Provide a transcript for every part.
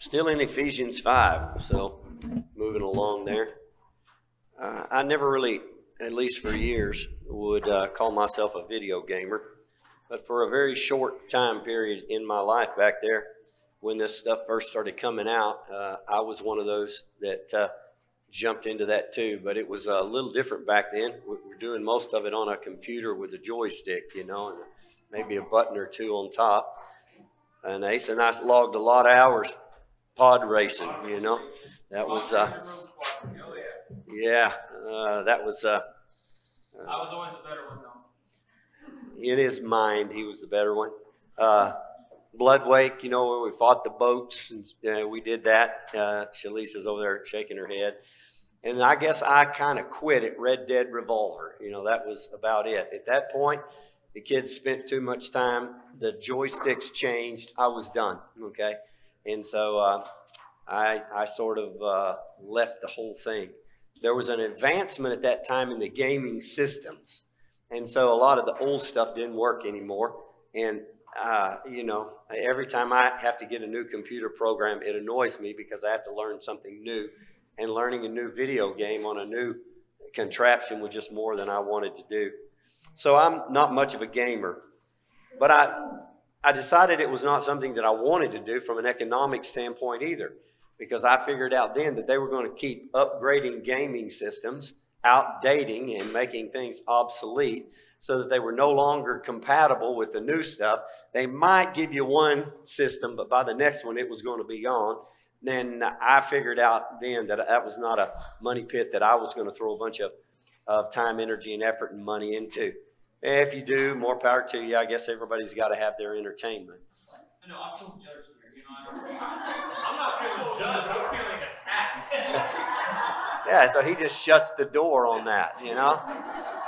Still in Ephesians 5, so moving along there. Uh, I never really, at least for years, would uh, call myself a video gamer. But for a very short time period in my life back there, when this stuff first started coming out, uh, I was one of those that uh, jumped into that too. But it was a little different back then. We were doing most of it on a computer with a joystick, you know, and maybe a button or two on top. And Ace and I logged a lot of hours pod racing, you know. That was, uh, yeah, uh, that was. Uh, I was always the better one, though. In his mind, he was the better one. Uh, Bloodwake, you know, where we fought the boats, and uh, we did that. Uh, Shalisa's over there shaking her head. And I guess I kind of quit at Red Dead Revolver. You know, that was about it. At that point, the kids spent too much time. The joysticks changed. I was done. Okay. And so uh, I, I sort of uh, left the whole thing. There was an advancement at that time in the gaming systems. And so a lot of the old stuff didn't work anymore. And, uh, you know, every time I have to get a new computer program, it annoys me because I have to learn something new. And learning a new video game on a new contraption was just more than I wanted to do. So I'm not much of a gamer. But I, I decided it was not something that I wanted to do from an economic standpoint either, because I figured out then that they were going to keep upgrading gaming systems, outdating and making things obsolete so that they were no longer compatible with the new stuff. They might give you one system, but by the next one it was going to be gone. Then I figured out then that that was not a money pit that I was going to throw a bunch of, of time, energy, and effort and money into. If you do, more power to you. I guess everybody's got to have their entertainment. I know, I feel judged here. You know, I'm not feeling judged, I'm feeling attacked. Yeah, so he just shuts the door on that, you know?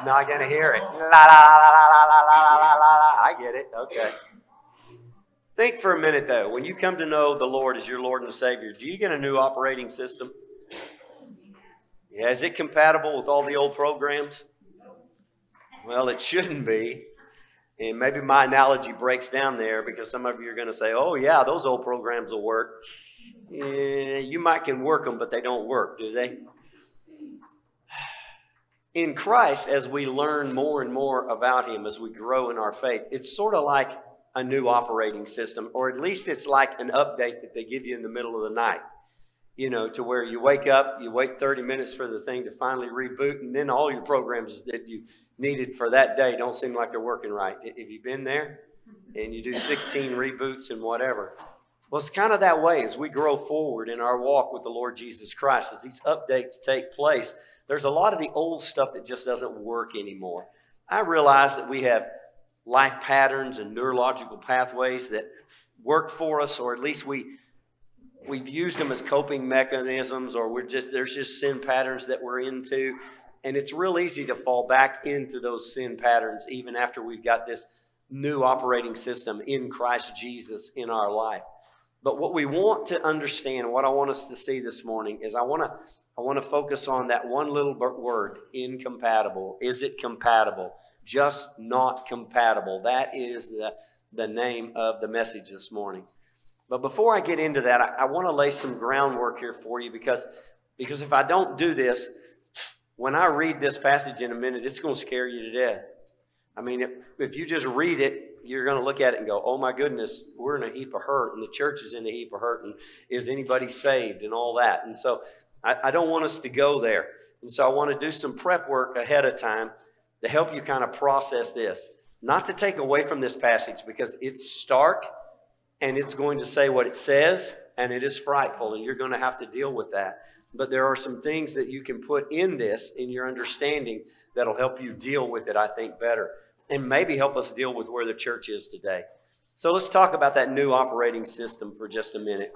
Not going to hear it. La la la la la la la la la la. I get it. Okay. Think for a minute, though. When you come to know the Lord as your Lord and Savior, do you get a new operating system? Yeah, is it compatible with all the old programs? Well, it shouldn't be. And maybe my analogy breaks down there because some of you are going to say, oh, yeah, those old programs will work. Yeah, you might can work them, but they don't work, do they? In Christ, as we learn more and more about Him, as we grow in our faith, it's sort of like a new operating system, or at least it's like an update that they give you in the middle of the night. You know, to where you wake up, you wait 30 minutes for the thing to finally reboot, and then all your programs that you needed for that day don't seem like they're working right. Have you been there? And you do 16 reboots and whatever. Well, it's kind of that way as we grow forward in our walk with the Lord Jesus Christ, as these updates take place. There's a lot of the old stuff that just doesn't work anymore. I realize that we have life patterns and neurological pathways that work for us, or at least we we've used them as coping mechanisms, or we're just there's just sin patterns that we're into, and it's real easy to fall back into those sin patterns even after we've got this new operating system in Christ Jesus in our life. But what we want to understand, what I want us to see this morning is I want to I want to focus on that one little word, incompatible. Is it compatible? Just not compatible. That is the, the name of the message this morning. But before I get into that, I, I want to lay some groundwork here for you because, because if I don't do this, when I read this passage in a minute, it's going to scare you to death. I mean, if, if you just read it, you're going to look at it and go, oh my goodness, we're in a heap of hurt, and the church is in a heap of hurt, and is anybody saved, and all that. And so I, I don't want us to go there. And so I want to do some prep work ahead of time to help you kind of process this. Not to take away from this passage because it's stark and it's going to say what it says, and it is frightful, and you're going to have to deal with that. But there are some things that you can put in this, in your understanding, that'll help you deal with it, I think, better. And maybe help us deal with where the church is today. So let's talk about that new operating system for just a minute.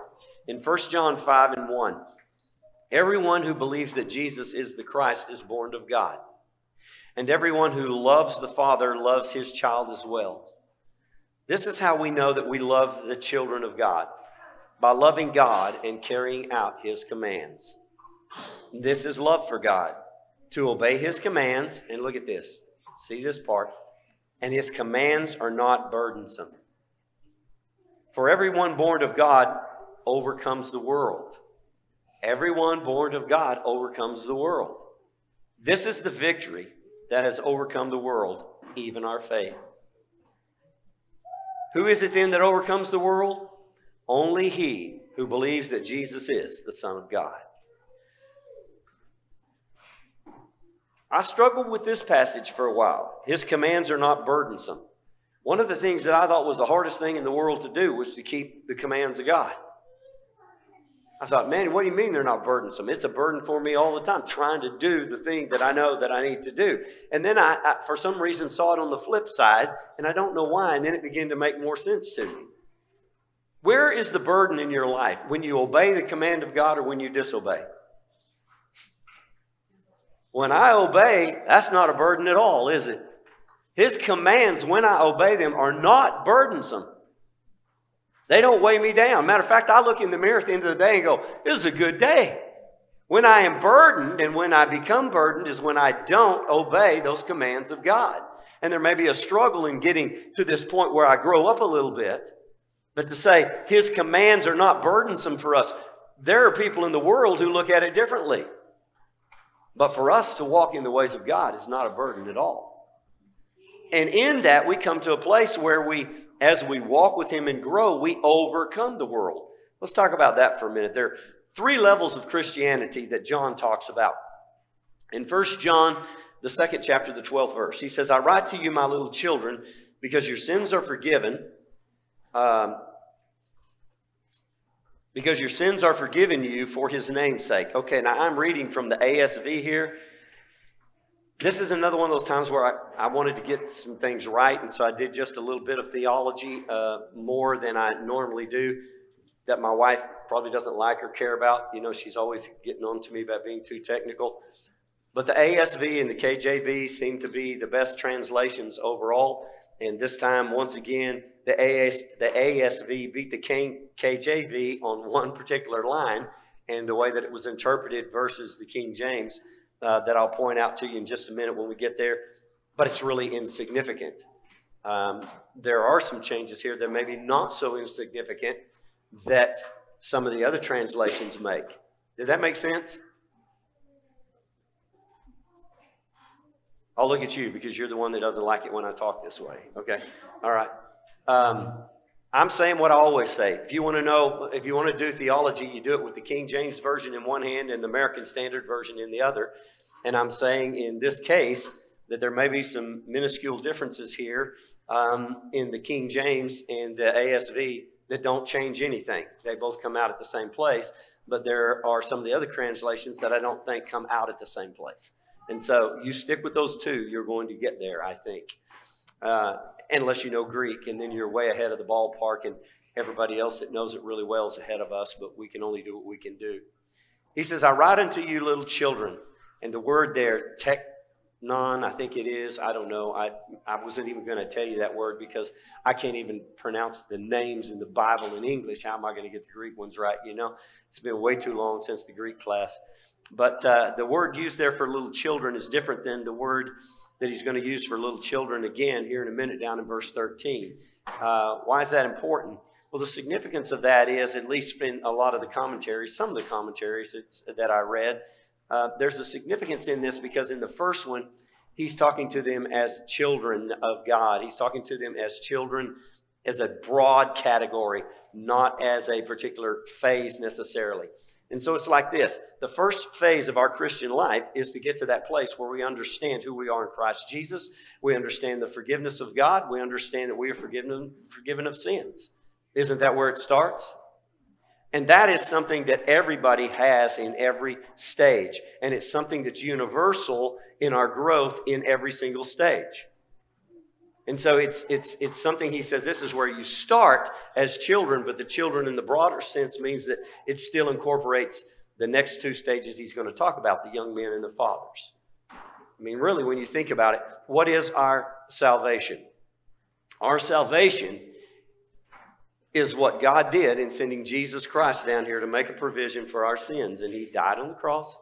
In 1 John 5 and 1, everyone who believes that Jesus is the Christ is born of God. And everyone who loves the Father loves his child as well. This is how we know that we love the children of God by loving God and carrying out his commands. This is love for God, to obey his commands. And look at this. See this part. And his commands are not burdensome. For everyone born of God overcomes the world. Everyone born of God overcomes the world. This is the victory that has overcome the world, even our faith. Who is it then that overcomes the world? Only he who believes that Jesus is the Son of God. I struggled with this passage for a while. His commands are not burdensome. One of the things that I thought was the hardest thing in the world to do was to keep the commands of God. I thought, man, what do you mean they're not burdensome? It's a burden for me all the time, trying to do the thing that I know that I need to do. And then I, I, for some reason, saw it on the flip side, and I don't know why, and then it began to make more sense to me. Where is the burden in your life? When you obey the command of God or when you disobey? When I obey, that's not a burden at all, is it? His commands, when I obey them, are not burdensome. They don't weigh me down. Matter of fact, I look in the mirror at the end of the day and go, This is a good day. When I am burdened and when I become burdened is when I don't obey those commands of God. And there may be a struggle in getting to this point where I grow up a little bit. But to say his commands are not burdensome for us, there are people in the world who look at it differently. But for us to walk in the ways of God is not a burden at all. And in that, we come to a place where we, as we walk with Him and grow, we overcome the world. Let's talk about that for a minute. There are three levels of Christianity that John talks about. In 1 John, the second chapter, the 12th verse, he says, I write to you, my little children, because your sins are forgiven. Um, because your sins are forgiven you for his name's sake. Okay, now I'm reading from the ASV here. This is another one of those times where I, I wanted to get some things right, and so I did just a little bit of theology uh, more than I normally do that my wife probably doesn't like or care about. You know, she's always getting on to me about being too technical. But the ASV and the KJV seem to be the best translations overall. And this time, once again, the, AS, the ASV beat the King, KJV on one particular line and the way that it was interpreted versus the King James uh, that I'll point out to you in just a minute when we get there. But it's really insignificant. Um, there are some changes here that may be not so insignificant that some of the other translations make. Did that make sense? I'll look at you because you're the one that doesn't like it when I talk this way. Okay? All right. Um, I'm saying what I always say. If you want to know, if you want to do theology, you do it with the King James Version in one hand and the American Standard Version in the other. And I'm saying in this case that there may be some minuscule differences here um, in the King James and the ASV that don't change anything. They both come out at the same place, but there are some of the other translations that I don't think come out at the same place. And so you stick with those two, you're going to get there, I think. Uh, unless you know Greek, and then you're way ahead of the ballpark, and everybody else that knows it really well is ahead of us, but we can only do what we can do. He says, I write unto you, little children. And the word there, teknon, I think it is. I don't know. I, I wasn't even going to tell you that word because I can't even pronounce the names in the Bible in English. How am I going to get the Greek ones right? You know, it's been way too long since the Greek class. But uh, the word used there for little children is different than the word that he's going to use for little children again here in a minute down in verse 13. Uh, why is that important? Well, the significance of that is, at least in a lot of the commentaries, some of the commentaries that, that I read, uh, there's a significance in this because in the first one, he's talking to them as children of God. He's talking to them as children as a broad category, not as a particular phase necessarily. And so it's like this the first phase of our Christian life is to get to that place where we understand who we are in Christ Jesus. We understand the forgiveness of God. We understand that we are forgiven, forgiven of sins. Isn't that where it starts? And that is something that everybody has in every stage. And it's something that's universal in our growth in every single stage. And so it's, it's, it's something he says this is where you start as children, but the children in the broader sense means that it still incorporates the next two stages he's going to talk about the young men and the fathers. I mean, really, when you think about it, what is our salvation? Our salvation is what God did in sending Jesus Christ down here to make a provision for our sins. And he died on the cross,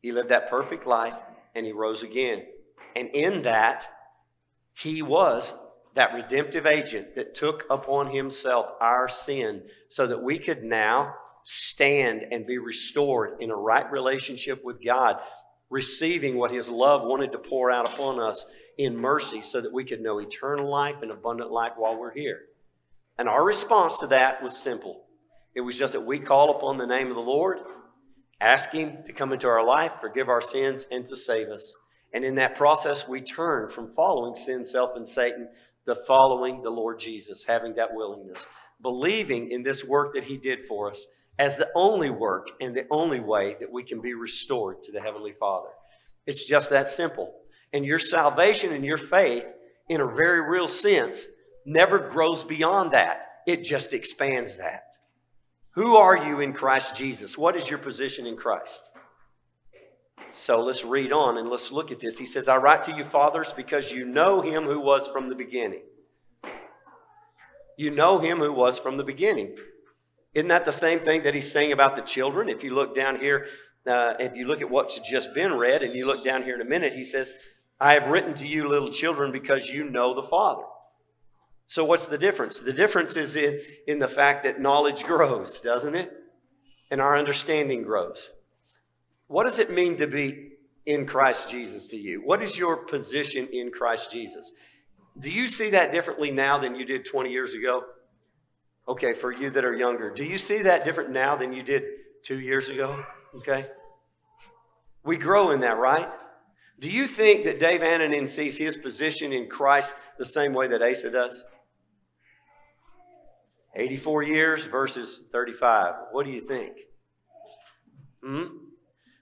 he lived that perfect life, and he rose again. And in that, he was that redemptive agent that took upon himself our sin so that we could now stand and be restored in a right relationship with God, receiving what his love wanted to pour out upon us in mercy so that we could know eternal life and abundant life while we're here. And our response to that was simple. It was just that we call upon the name of the Lord, ask him to come into our life, forgive our sins, and to save us. And in that process, we turn from following sin, self, and Satan to following the Lord Jesus, having that willingness, believing in this work that He did for us as the only work and the only way that we can be restored to the Heavenly Father. It's just that simple. And your salvation and your faith, in a very real sense, never grows beyond that, it just expands that. Who are you in Christ Jesus? What is your position in Christ? So let's read on and let's look at this. He says, I write to you, fathers, because you know him who was from the beginning. You know him who was from the beginning. Isn't that the same thing that he's saying about the children? If you look down here, uh, if you look at what's just been read, and you look down here in a minute, he says, I have written to you, little children, because you know the Father. So, what's the difference? The difference is in, in the fact that knowledge grows, doesn't it? And our understanding grows. What does it mean to be in Christ Jesus to you? What is your position in Christ Jesus? Do you see that differently now than you did 20 years ago? Okay, for you that are younger, do you see that different now than you did two years ago? Okay. We grow in that, right? Do you think that Dave Annanin sees his position in Christ the same way that Asa does? 84 years versus 35. What do you think? Hmm?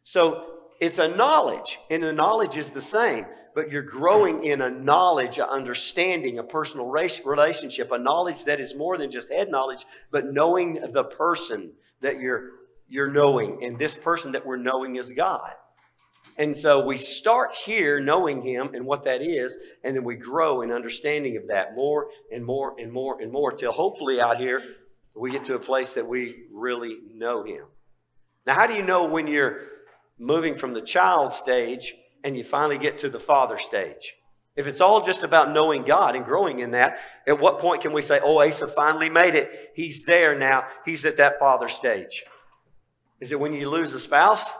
So it's a knowledge, and the knowledge is the same, but you're growing in a knowledge, a understanding, a personal relationship, a knowledge that is more than just head knowledge, but knowing the person that you're you're knowing, and this person that we're knowing is God. And so we start here knowing Him and what that is, and then we grow in understanding of that more and more and more and more till hopefully out here we get to a place that we really know Him. Now, how do you know when you're moving from the child stage and you finally get to the father stage. If it's all just about knowing God and growing in that, at what point can we say, oh, Asa finally made it? He's there now. He's at that father stage. Is it when you lose a spouse?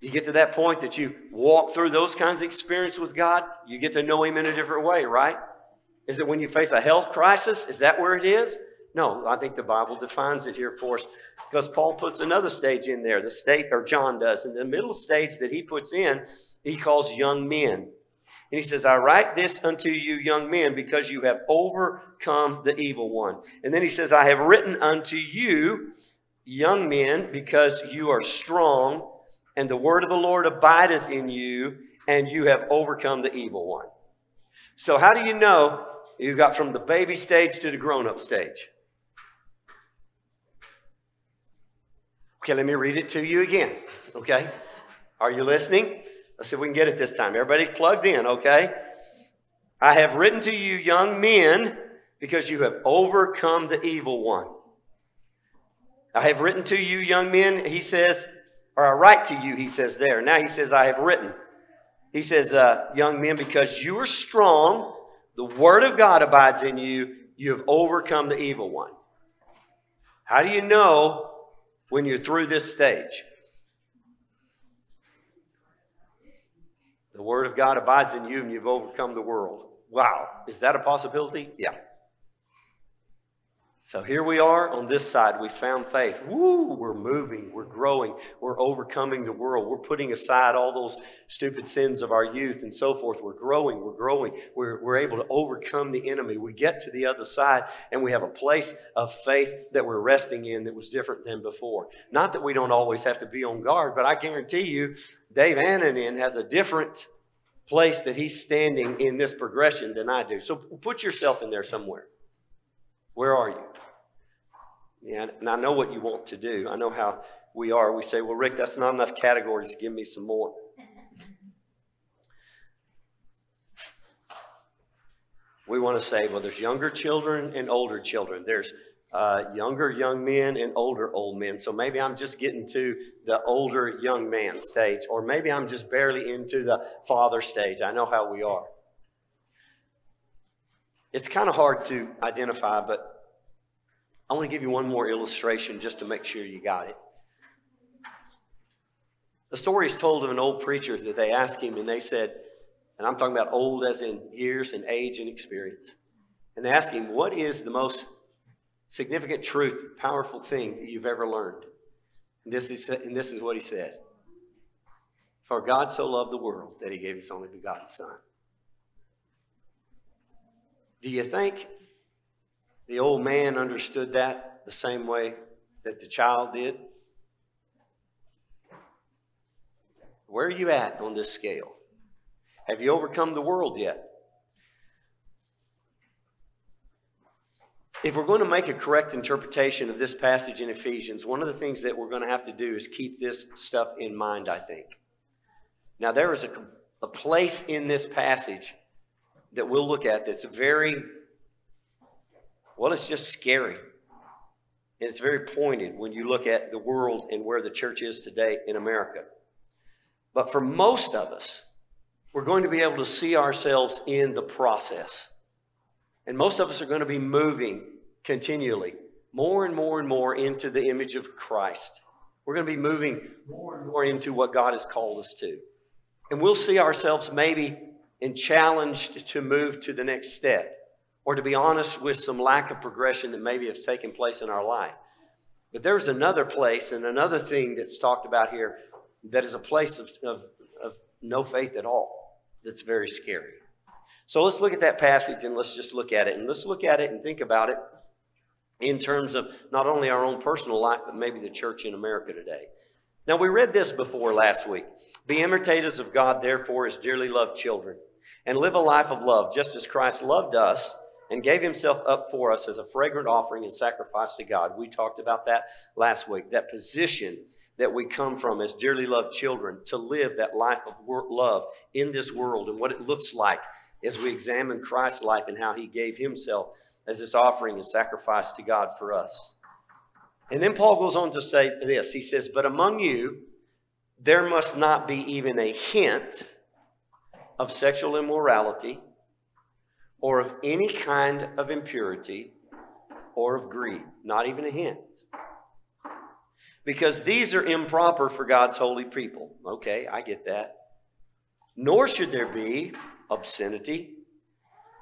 You get to that point that you walk through those kinds of experience with God, you get to know Him in a different way, right? Is it when you face a health crisis? Is that where it is? No, I think the Bible defines it here for us because Paul puts another stage in there, the state, or John does. And the middle stage that he puts in, he calls young men. And he says, I write this unto you, young men, because you have overcome the evil one. And then he says, I have written unto you, young men, because you are strong, and the word of the Lord abideth in you, and you have overcome the evil one. So, how do you know you got from the baby stage to the grown up stage? Okay, let me read it to you again. Okay? Are you listening? Let's see if we can get it this time. Everybody plugged in, okay? I have written to you, young men, because you have overcome the evil one. I have written to you, young men, he says, or I write to you, he says there. Now he says, I have written. He says, uh, young men, because you are strong, the word of God abides in you, you have overcome the evil one. How do you know when you're through this stage. The Word of God abides in you and you've overcome the world. Wow. Is that a possibility? Yeah. So here we are on this side. We found faith. Woo, we're moving, we're growing, we're overcoming the world. We're putting aside all those stupid sins of our youth and so forth. We're growing, we're growing. We're, we're able to overcome the enemy. We get to the other side and we have a place of faith that we're resting in that was different than before. Not that we don't always have to be on guard, but I guarantee you, Dave Annanin has a different place that he's standing in this progression than I do. So put yourself in there somewhere. Where are you? Yeah, and I know what you want to do. I know how we are. We say, well, Rick, that's not enough categories. Give me some more. We want to say, well, there's younger children and older children. There's uh, younger young men and older old men. So maybe I'm just getting to the older young man stage, or maybe I'm just barely into the father stage. I know how we are. It's kind of hard to identify, but I want to give you one more illustration just to make sure you got it. The story is told of an old preacher that they asked him, and they said, and I'm talking about old as in years and age and experience. And they asked him, What is the most significant truth, powerful thing that you've ever learned? And this is, and this is what he said For God so loved the world that he gave his only begotten Son. Do you think the old man understood that the same way that the child did? Where are you at on this scale? Have you overcome the world yet? If we're going to make a correct interpretation of this passage in Ephesians, one of the things that we're going to have to do is keep this stuff in mind, I think. Now, there is a, a place in this passage that we'll look at that's very, well, it's just scary. And it's very pointed when you look at the world and where the church is today in America. But for most of us, we're going to be able to see ourselves in the process. And most of us are going to be moving continually more and more and more into the image of Christ. We're going to be moving more and more into what God has called us to. And we'll see ourselves maybe and challenged to move to the next step or to be honest with some lack of progression that maybe has taken place in our life. But there's another place and another thing that's talked about here that is a place of, of, of no faith at all that's very scary. So let's look at that passage and let's just look at it. And let's look at it and think about it in terms of not only our own personal life, but maybe the church in America today. Now, we read this before last week. Be imitators of God, therefore, as dearly loved children, and live a life of love, just as Christ loved us and gave himself up for us as a fragrant offering and sacrifice to God. We talked about that last week. That position that we come from as dearly loved children to live that life of love in this world and what it looks like as we examine Christ's life and how he gave himself as this offering and sacrifice to God for us. And then Paul goes on to say this He says, But among you, there must not be even a hint of sexual immorality or of any kind of impurity or of greed. Not even a hint because these are improper for God's holy people. Okay, I get that. Nor should there be obscenity,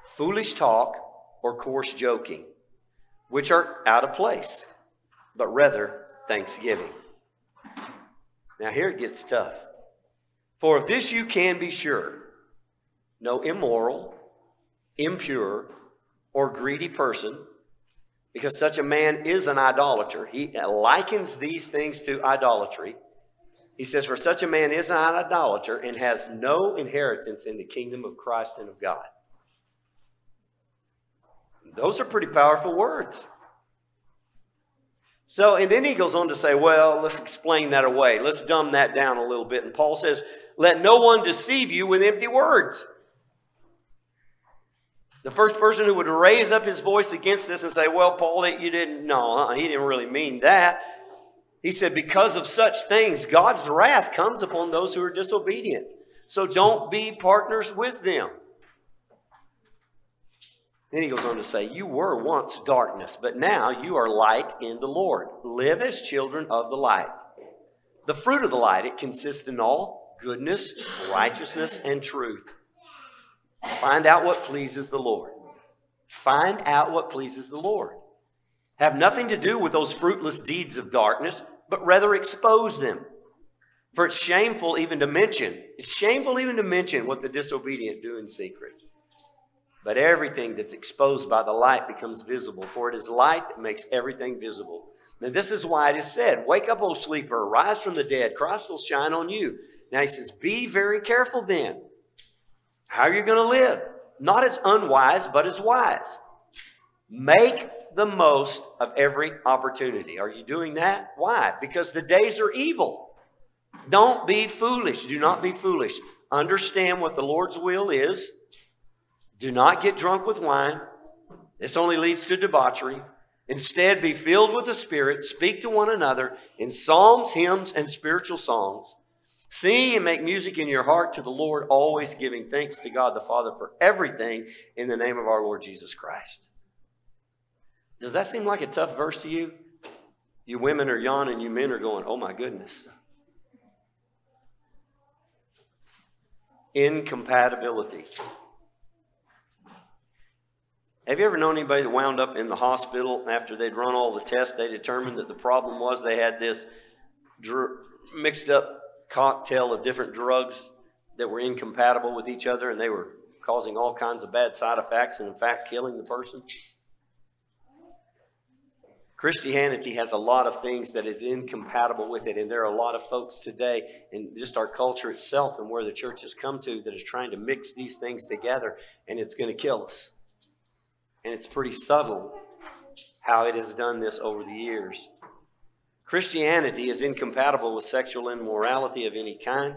foolish talk, or coarse joking, which are out of place, but rather thanksgiving. Now, here it gets tough. For of this you can be sure no immoral, impure, or greedy person because such a man is an idolater. He likens these things to idolatry. He says, For such a man is an idolater and has no inheritance in the kingdom of Christ and of God. Those are pretty powerful words. So, and then he goes on to say, well, let's explain that away. Let's dumb that down a little bit. And Paul says, let no one deceive you with empty words. The first person who would raise up his voice against this and say, Well, Paul, you didn't, no, uh-uh, he didn't really mean that. He said, Because of such things, God's wrath comes upon those who are disobedient. So don't be partners with them. Then he goes on to say, You were once darkness, but now you are light in the Lord. Live as children of the light. The fruit of the light, it consists in all goodness, righteousness, and truth Find out what pleases the Lord. Find out what pleases the Lord. Have nothing to do with those fruitless deeds of darkness, but rather expose them. For it's shameful even to mention, it's shameful even to mention what the disobedient do in secret. But everything that's exposed by the light becomes visible, for it is light that makes everything visible. Now, this is why it is said, Wake up, O sleeper, arise from the dead, Christ will shine on you. Now, he says, Be very careful then how are you going to live? Not as unwise, but as wise. Make the most of every opportunity. Are you doing that? Why? Because the days are evil. Don't be foolish. Do not be foolish. Understand what the Lord's will is. Do not get drunk with wine. This only leads to debauchery. Instead, be filled with the Spirit. Speak to one another in psalms, hymns, and spiritual songs Sing and make music in your heart to the Lord, always giving thanks to God the Father for everything in the name of our Lord Jesus Christ. Does that seem like a tough verse to you? You women are yawning, you men are going, oh my goodness. Incompatibility. Have you ever known anybody that wound up in the hospital after they'd run all the tests? They determined that the problem was they had this mixed up cocktail of different drugs that were incompatible with each other and they were causing all kinds of bad side effects and, in fact, killing the person. Christianity has a lot of things that is incompatible with it, and there are a lot of folks today, and just our culture itself and where the church has come to, that is trying to mix these things together, and it's going to kill us. And it's pretty subtle how it has done this over the years. Christianity is incompatible with sexual immorality of any kind.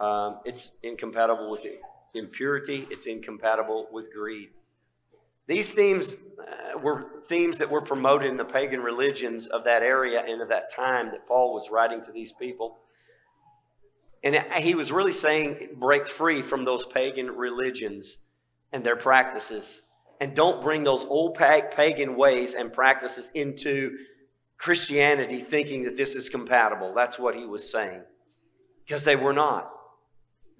Um, it's incompatible with impurity. It's incompatible with greed. These themes uh, were themes that were promoted in the pagan religions of that area and of that time that Paul was writing to these people. And he was really saying, break free from those pagan religions and their practices. And don't bring those old pagan ways and practices into Christianity thinking that this is compatible. That's what he was saying. Because they were not.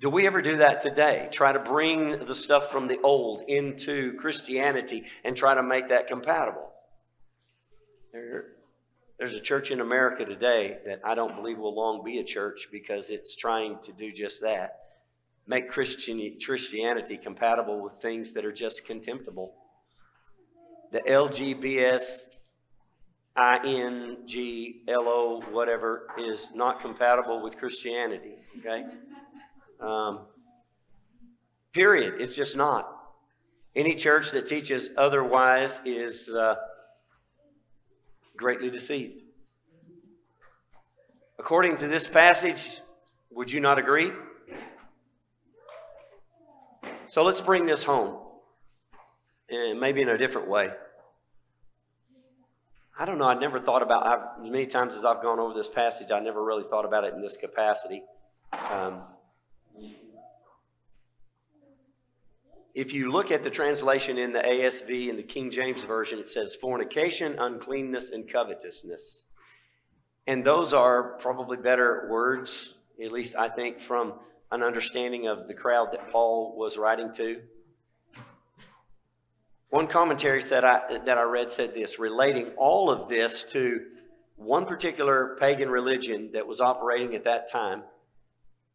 Do we ever do that today? Try to bring the stuff from the old into Christianity and try to make that compatible? There, there's a church in America today that I don't believe will long be a church because it's trying to do just that make Christian, Christianity compatible with things that are just contemptible. The LGBS, I-N-G-L-O, whatever, is not compatible with Christianity, okay? Um, period. It's just not. Any church that teaches otherwise is uh, greatly deceived. According to this passage, would you not agree? So let's bring this home, and maybe in a different way. I don't know. I never thought about I've, as many times as I've gone over this passage. I never really thought about it in this capacity. Um, if you look at the translation in the ASV and the King James Version, it says fornication, uncleanness, and covetousness. And those are probably better words, at least I think, from an understanding of the crowd that Paul was writing to. One commentary that I, that I read said this, relating all of this to one particular pagan religion that was operating at that time,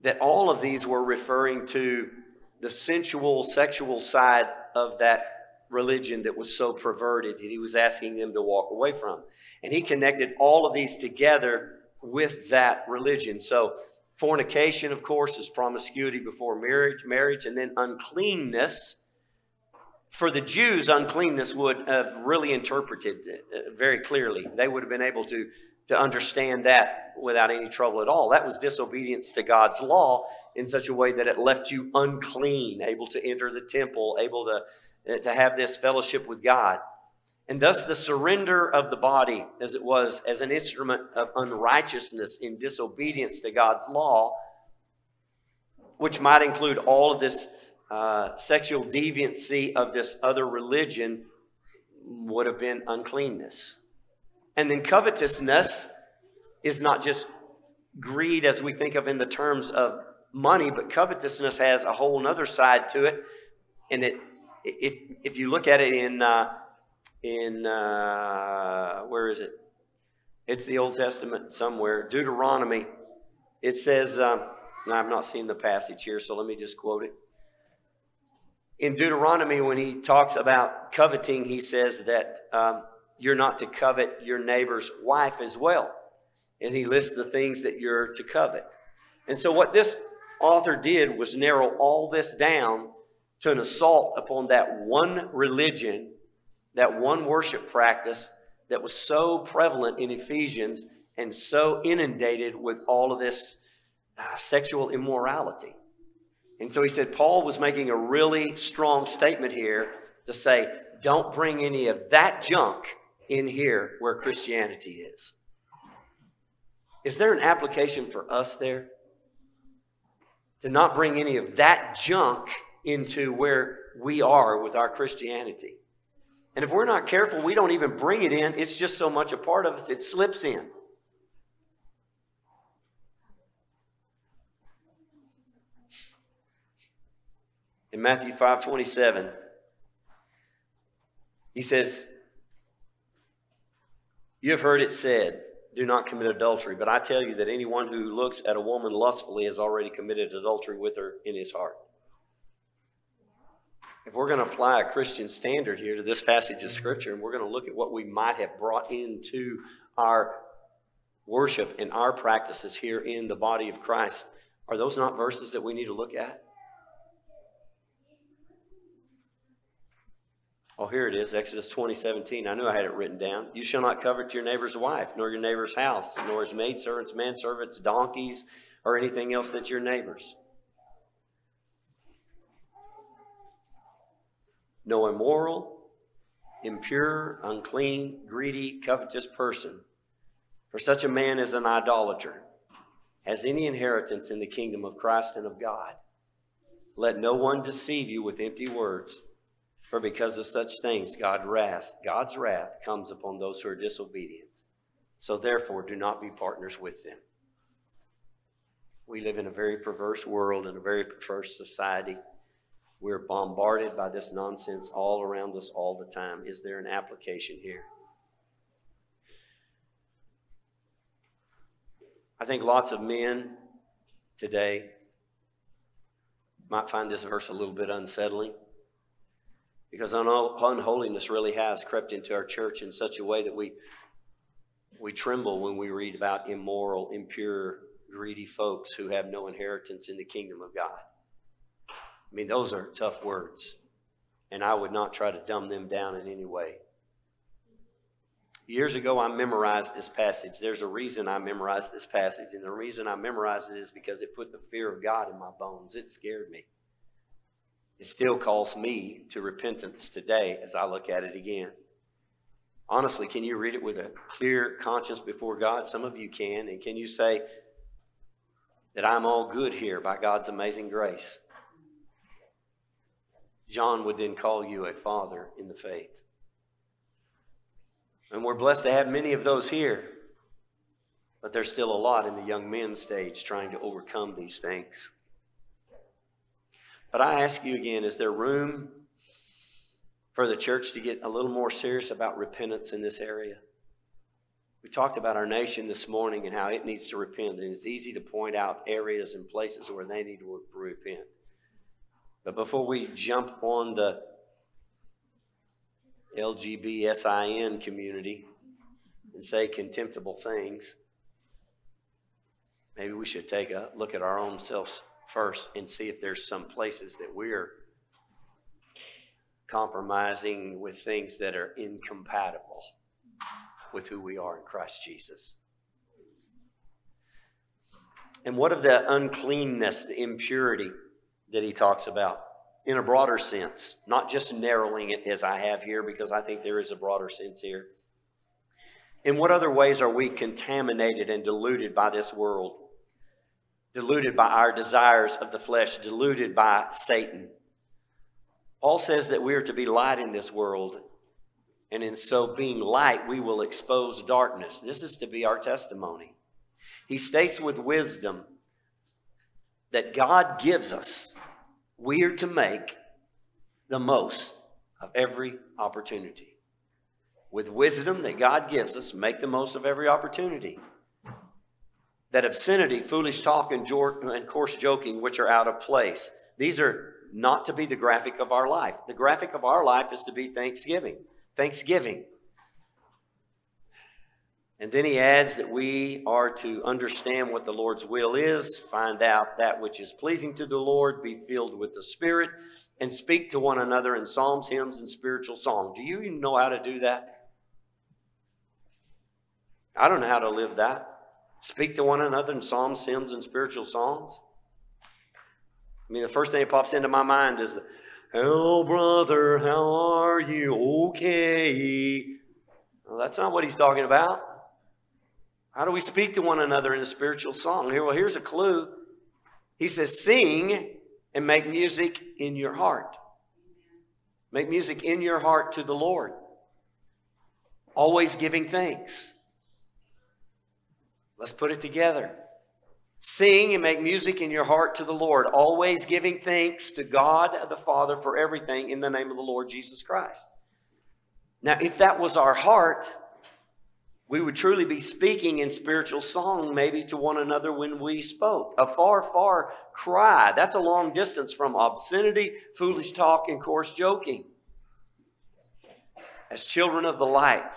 that all of these were referring to the sensual, sexual side of that religion that was so perverted that he was asking them to walk away from. And he connected all of these together with that religion. So, fornication, of course, is promiscuity before marriage, marriage, and then uncleanness. For the Jews, uncleanness would have really interpreted uh, very clearly. They would have been able to, to understand that without any trouble at all. That was disobedience to God's law in such a way that it left you unclean, able to enter the temple, able to, to have this fellowship with God. And thus, the surrender of the body, as it was, as an instrument of unrighteousness in disobedience to God's law, which might include all of this uh, sexual deviancy of this other religion, would have been uncleanness. And then covetousness is not just greed as we think of in the terms of money, but covetousness has a whole other side to it. And it, if, if you look at it in, uh, in uh, where is it? It's the Old Testament somewhere, Deuteronomy. It says, um, I've not seen the passage here, so let me just quote it. In Deuteronomy, when he talks about coveting, he says that um, you're not to covet your neighbor's wife as well. And he lists the things that you're to covet. And so, what this author did was narrow all this down to an assault upon that one religion, that one worship practice that was so prevalent in Ephesians and so inundated with all of this uh, sexual immorality. And so he said Paul was making a really strong statement here to say, don't bring any of that junk in here where Christianity is. Is there an application for us there? to not bring any of that junk into where we are with our Christianity. And if we're not careful, we don't even bring it in. It's just so much a part of us, it slips in. Matthew 5 27, he says, You have heard it said, do not commit adultery. But I tell you that anyone who looks at a woman lustfully has already committed adultery with her in his heart. If we're going to apply a Christian standard here to this passage of Scripture, and we're going to look at what we might have brought into our worship and our practices here in the body of Christ, are those not verses that we need to look at? Oh, here it is, Exodus 20, 17. I knew I had it written down. You shall not covet your neighbor's wife, nor your neighbor's house, nor his maidservants, manservants, donkeys, or anything else that's your neighbor's. No immoral, impure, unclean, greedy, covetous person. For such a man is an idolater, has any inheritance in the kingdom of Christ and of God. Let no one deceive you with empty words. For because of such things, God wrath, God's wrath comes upon those who are disobedient. So therefore, do not be partners with them. We live in a very perverse world and a very perverse society. We're bombarded by this nonsense all around us all the time. Is there an application here? I think lots of men today might find this verse a little bit unsettling. Because unholiness really has crept into our church in such a way that we, we tremble when we read about immoral, impure, greedy folks who have no inheritance in the kingdom of God. I mean, those are tough words, and I would not try to dumb them down in any way. Years ago, I memorized this passage. There's a reason I memorized this passage, and the reason I memorized it is because it put the fear of God in my bones. It scared me. It still calls me to repentance today as I look at it again. Honestly, can you read it with a clear conscience before God? Some of you can. And can you say that I'm all good here by God's amazing grace? John would then call you a father in the faith. And we're blessed to have many of those here. But there's still a lot in the young men stage trying to overcome these things. But I ask you again is there room for the church to get a little more serious about repentance in this area? We talked about our nation this morning and how it needs to repent, and it's easy to point out areas and places where they need to repent. But before we jump on the LGBSIN community and say contemptible things, maybe we should take a look at our own selves first and see if there's some places that we're compromising with things that are incompatible with who we are in Christ Jesus. And what of the uncleanness, the impurity that he talks about in a broader sense, not just narrowing it as I have here, because I think there is a broader sense here. In what other ways are we contaminated and diluted by this world? Deluded by our desires of the flesh, deluded by Satan. Paul says that we are to be light in this world, and in so being light, we will expose darkness. This is to be our testimony. He states with wisdom that God gives us, we are to make the most of every opportunity. With wisdom that God gives us, make the most of every opportunity that obscenity, foolish talk, and, and coarse joking, which are out of place. These are not to be the graphic of our life. The graphic of our life is to be thanksgiving. Thanksgiving. And then he adds that we are to understand what the Lord's will is, find out that which is pleasing to the Lord, be filled with the Spirit, and speak to one another in psalms, hymns, and spiritual songs. Do you even know how to do that? I don't know how to live that speak to one another in psalms, hymns, and spiritual songs? I mean, the first thing that pops into my mind is, the, Hello, brother, how are you? Okay. Well, that's not what he's talking about. How do we speak to one another in a spiritual song? Here, well, here's a clue. He says, Sing and make music in your heart. Make music in your heart to the Lord. Always giving thanks. Let's put it together. Sing and make music in your heart to the Lord, always giving thanks to God the Father for everything in the name of the Lord Jesus Christ. Now, if that was our heart, we would truly be speaking in spiritual song maybe to one another when we spoke. A far, far cry. That's a long distance from obscenity, foolish talk, and coarse joking. As children of the light,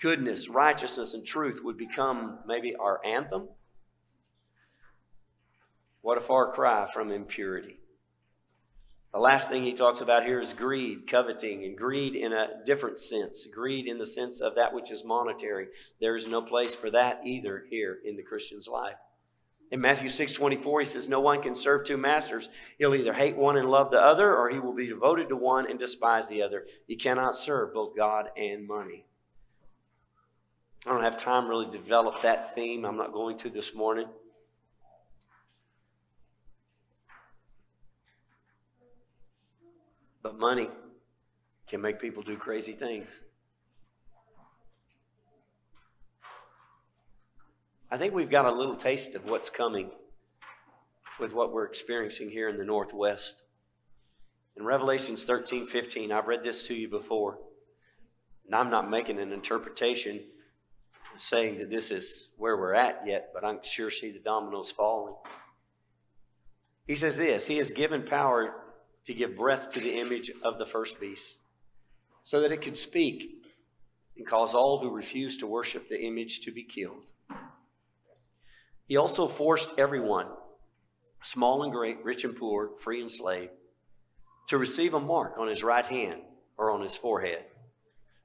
goodness, righteousness, and truth would become maybe our anthem what a far cry from impurity. The last thing he talks about here is greed, coveting, and greed in a different sense. Greed in the sense of that which is monetary. There is no place for that either here in the Christian's life. In Matthew 6 24, he says, No one can serve two masters. He'll either hate one and love the other, or he will be devoted to one and despise the other. You cannot serve both God and money. I don't have time really to develop that theme. I'm not going to this morning. But money can make people do crazy things. I think we've got a little taste of what's coming with what we're experiencing here in the Northwest. In Revelations 13 15, I've read this to you before. And I'm not making an interpretation saying that this is where we're at yet, but I'm sure see the dominoes falling. He says this He has given power to give breath to the image of the first beast, so that it could speak and cause all who refuse to worship the image to be killed. He also forced everyone, small and great, rich and poor, free and slave, to receive a mark on his right hand or on his forehead,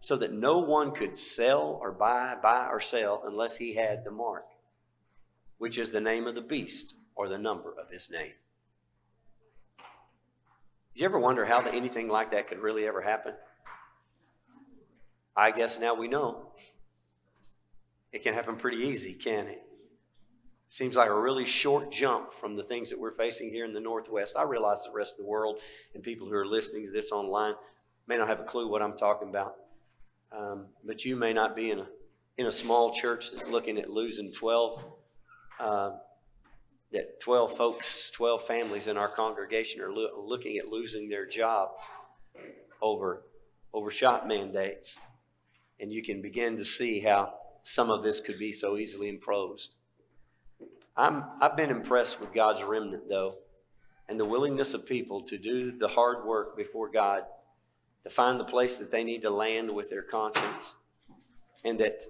so that no one could sell or buy, buy or sell unless he had the mark, which is the name of the beast or the number of his name. Did you ever wonder how anything like that could really ever happen? I guess now we know. It can happen pretty easy, can it? Seems like a really short jump from the things that we're facing here in the Northwest. I realize the rest of the world and people who are listening to this online may not have a clue what I'm talking about. Um, but you may not be in a in a small church that's looking at losing 12 uh, that 12 folks, 12 families in our congregation are lo- looking at losing their job over, over shop mandates. And you can begin to see how some of this could be so easily imposed. I'm, I've been impressed with God's remnant, though, and the willingness of people to do the hard work before God, to find the place that they need to land with their conscience, and that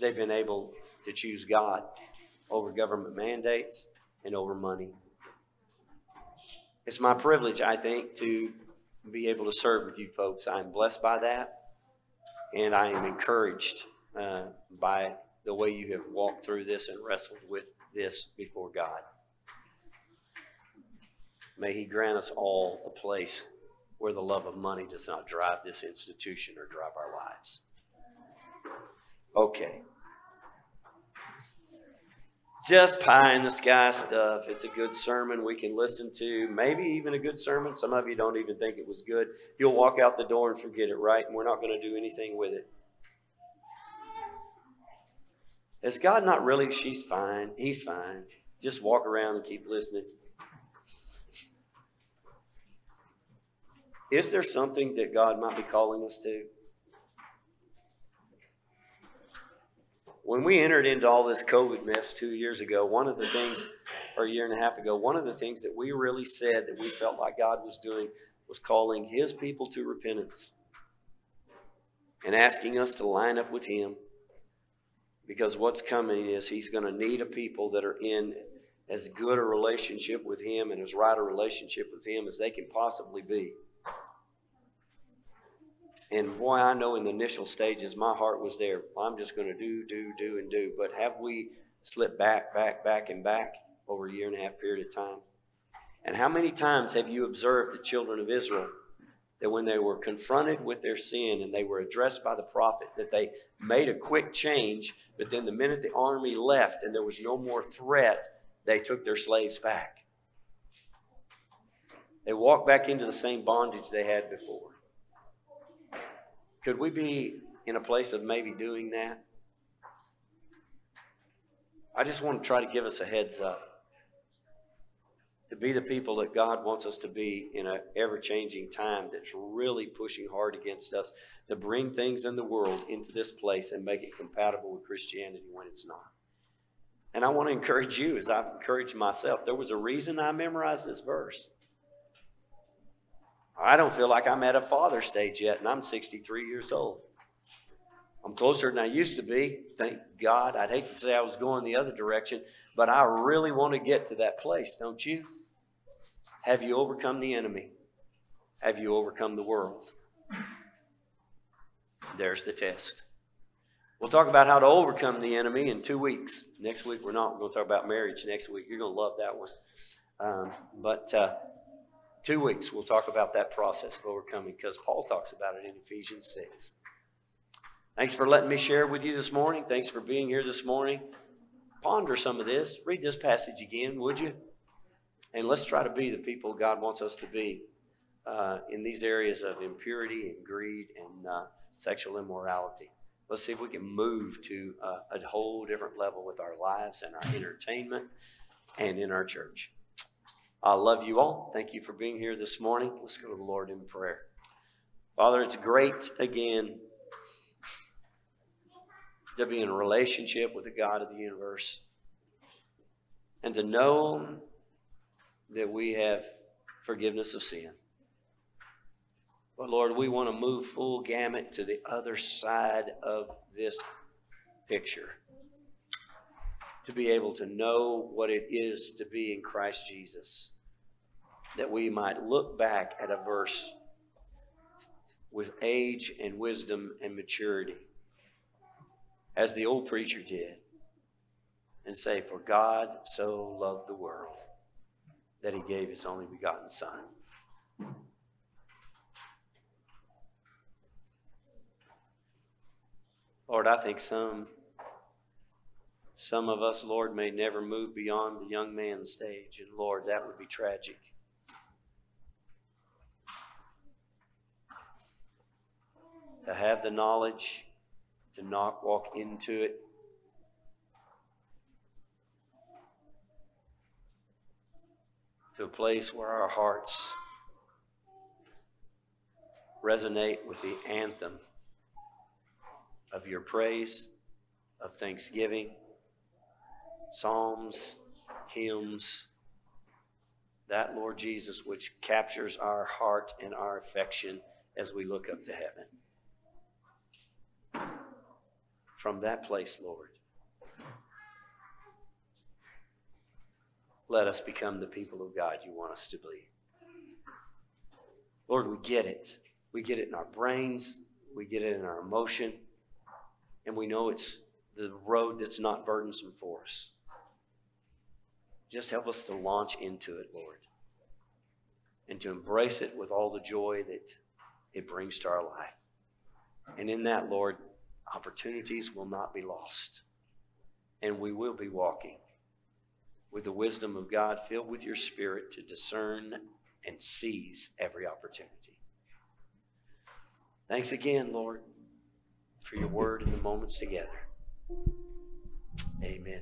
they've been able to choose God over government mandates and over money. It's my privilege, I think, to be able to serve with you folks. I'm blessed by that, and I am encouraged uh, by the way you have walked through this and wrestled with this before God. May He grant us all a place where the love of money does not drive this institution or drive our lives. Okay just pie in the sky stuff. It's a good sermon we can listen to, maybe even a good sermon. Some of you don't even think it was good. You'll walk out the door and forget it, right? And we're not going to do anything with it. Is God not really? She's fine. He's fine. Just walk around and keep listening. Is there something that God might be calling us to? when we entered into all this COVID mess two years ago, one of the things, or a year and a half ago, one of the things that we really said that we felt like God was doing was calling His people to repentance and asking us to line up with Him. Because what's coming is He's going to need a people that are in as good a relationship with Him and as right a relationship with Him as they can possibly be. And boy, I know in the initial stages, my heart was there. I'm just going to do, do, do, and do. But have we slipped back, back, back, and back over a year and a half period of time? And how many times have you observed the children of Israel that when they were confronted with their sin and they were addressed by the prophet, that they made a quick change, but then the minute the army left and there was no more threat, they took their slaves back. They walked back into the same bondage they had before. Could we be in a place of maybe doing that? I just want to try to give us a heads up to be the people that God wants us to be in an ever changing time that's really pushing hard against us to bring things in the world into this place and make it compatible with Christianity when it's not. And I want to encourage you, as I've encouraged myself, there was a reason I memorized this verse. I don't feel like I'm at a father stage yet, and I'm 63 years old. I'm closer than I used to be. Thank God. I'd hate to say I was going the other direction, but I really want to get to that place, don't you? Have you overcome the enemy? Have you overcome the world? There's the test. We'll talk about how to overcome the enemy in two weeks. Next week, we're not. We're going to talk about marriage next week. You're going to love that one. Um, but uh, two weeks, we'll talk about that process of overcoming because Paul talks about it in Ephesians 6. Thanks for letting me share with you this morning. Thanks for being here this morning. Ponder some of this. Read this passage again, would you? And let's try to be the people God wants us to be uh, in these areas of impurity and greed and uh, sexual immorality. Let's see if we can move to uh, a whole different level with our lives and our entertainment and in our church. I love you all. Thank you for being here this morning. Let's go to the Lord in prayer. Father, it's great again to be in a relationship with the God of the universe and to know that we have forgiveness of sin. But Lord, we want to move full gamut to the other side of this picture. To be able to know what it is to be in Christ Jesus. That we might look back at a verse with age and wisdom and maturity, as the old preacher did, and say, For God so loved the world that he gave his only begotten Son. Lord, I think some some of us, Lord, may never move beyond the young man stage, and Lord, that would be tragic. To have the knowledge, to not walk into it, to a place where our hearts resonate with the anthem of your praise, of thanksgiving, psalms, hymns, that Lord Jesus, which captures our heart and our affection as we look up to heaven. From that place, Lord, let us become the people of God you want us to be. Lord, we get it. We get it in our brains, we get it in our emotion, and we know it's the road that's not burdensome for us. Just help us to launch into it, Lord, and to embrace it with all the joy that it brings to our life. And in that, Lord, opportunities will not be lost, and we will be walking with the wisdom of God, filled with your Spirit to discern and seize every opportunity. Thanks again, Lord, for your word and the moments together. Amen.